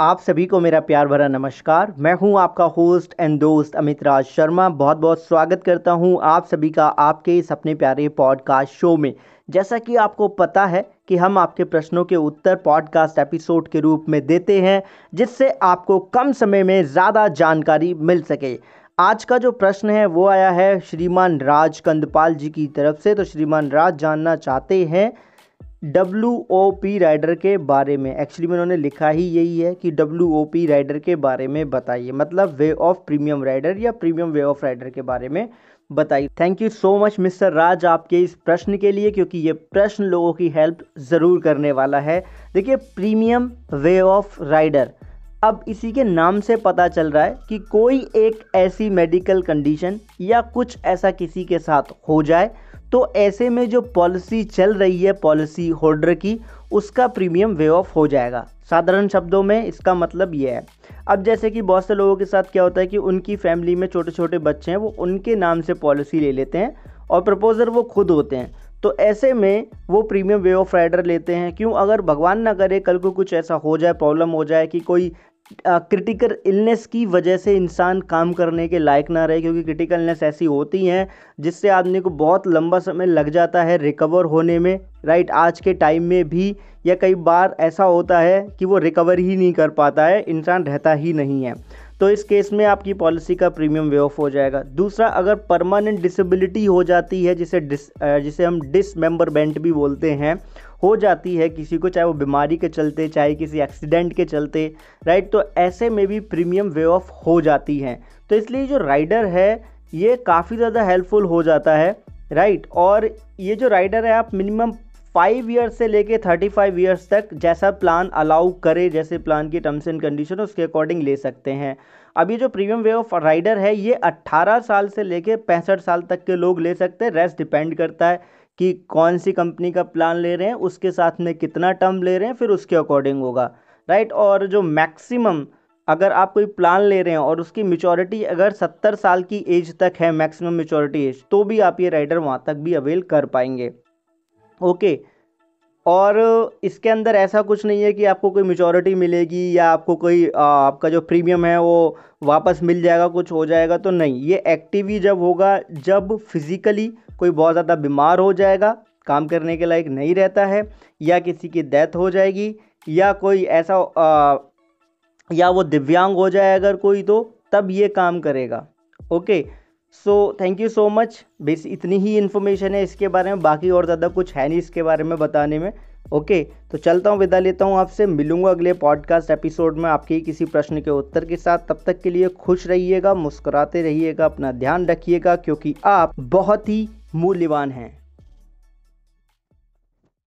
आप सभी को मेरा प्यार भरा नमस्कार। मैं हूँ आपका होस्ट एंड दोस्त अमित राज शर्मा। बहुत बहुत स्वागत करता हूँ आप सभी का आपके इस अपने प्यारे पॉडकास्ट शो में। जैसा कि आपको पता है कि हम आपके प्रश्नों के उत्तर पॉडकास्ट एपिसोड के रूप में देते हैं, जिससे आपको कम समय में ज़्यादा जानकारी मिल सके। आज का जो प्रश्न है, वो आया है श्रीमान राज कंदपाल जी की तरफ़ से। तो श्रीमान राज, जानना चाहते हैं डब्ल्यू ओ पी राइडर के बारे में। एक्चुअली में उन्होंने लिखा ही यही है कि डब्ल्यू ओ पी राइडर के बारे में बताइए। मतलब वे ऑफ़ प्रीमियम राइडर या प्रीमियम वे ऑफ़ राइडर के बारे में बताइए। Thank you so much mister Raj आपके इस प्रश्न के लिए, क्योंकि ये प्रश्न लोगों की हेल्प ज़रूर करने वाला है। देखिए प्रीमियम वे ऑफ़ राइडर अब इसी के नाम से पता चल रहा है कि कोई एक ऐसी मेडिकल कंडीशन या कुछ ऐसा किसी के साथ हो जाए तो ऐसे में जो पॉलिसी चल रही है पॉलिसी होल्डर की, उसका प्रीमियम वे ऑफ़ हो जाएगा। साधारण शब्दों में इसका मतलब यह है। अब जैसे कि बहुत से लोगों के साथ क्या होता है कि उनकी फैमिली में छोटे छोटे बच्चे हैं, वो उनके नाम से पॉलिसी ले लेते हैं और प्रपोजर वो खुद होते हैं। तो ऐसे में वो प्रीमियम वे ऑफ़ राइडर लेते हैं। क्यों? अगर भगवान ना करे, कल को कुछ ऐसा हो जाए, प्रॉब्लम हो जाए कि कोई क्रिटिकल इलनेस की वजह से इंसान काम करने के लायक ना रहे, क्योंकि क्रिटिकल इलनेस ऐसी होती हैं, जिससे आदमी को बहुत लंबा समय लग जाता है रिकवर होने में राइट आज के टाइम में भी या कई बार ऐसा होता है कि वो रिकवर ही नहीं कर पाता है, इंसान रहता ही नहीं है। तो इस केस में आपकी पॉलिसी का प्रीमियम वे ऑफ़ हो जाएगा। दूसरा, अगर परमानेंट डिसेबिलिटी हो जाती है, जिसे डिस जिसे हम डिसमेंबरमेंट भी बोलते हैं हो जाती है किसी को, चाहे वो बीमारी के चलते, चाहे किसी एक्सीडेंट के चलते राइट तो ऐसे में भी प्रीमियम वे ऑफ़ हो जाती हैं। तो इसलिए जो राइडर है, ये काफ़ी ज़्यादा हेल्पफुल हो जाता है राइट और ये जो राइडर है, आप मिनिमम फाइव ईयर्स से लेके थर्टी फाइव ईयर्स तक जैसा प्लान अलाउ करे, जैसे प्लान की टर्म्स एंड कंडीशन उसके अकॉर्डिंग ले सकते हैं। अब ये जो प्रीमियम वे ऑफ़ राइडर है, ये 18 साल से लेके पैंसठ साल तक के लोग ले सकते हैं। रेस्ट डिपेंड करता है। कि कौन सी कंपनी का प्लान ले रहे हैं, उसके साथ में कितना टर्म ले रहे हैं, फिर उसके अकॉर्डिंग होगा, राइट? और जो मैक्सिमम अगर आप कोई प्लान ले रहे हैं और उसकी मेचोरिटी अगर सत्तर साल की एज तक है, मैक्सिमम मेचोरिटी एज तो भी आप ये राइडर वहाँ तक भी अवेल कर पाएँगे। ओके? और इसके अंदर ऐसा कुछ नहीं है कि आपको कोई मेचोरिटी मिलेगी या आपको कोई आपका जो प्रीमियम है वो वापस मिल जाएगा कुछ हो जाएगा तो नहीं। ये एक्टिव ही जब होगा जब फिज़िकली कोई बहुत ज़्यादा बीमार हो जाएगा काम करने के लायक नहीं रहता है या किसी की डेथ हो जाएगी या कोई ऐसा आ, या वो दिव्यांग हो जाए अगर कोई तो तब ये काम करेगा। Okay? So thank you so much base इतनी ही इन्फॉर्मेशन है इसके बारे में, बाकी और ज़्यादा कुछ है नहीं इसके बारे में बताने में। ओके तो चलता हूँ, विदा लेता हूँ आपसे। मिलूँगा अगले पॉडकास्ट एपिसोड में आपके किसी प्रश्न के उत्तर के साथ। तब तक के लिए खुश रहिएगा, मुस्कुराते रहिएगा, अपना ध्यान रखिएगा, क्योंकि आप बहुत ही मूल्यवान हैं।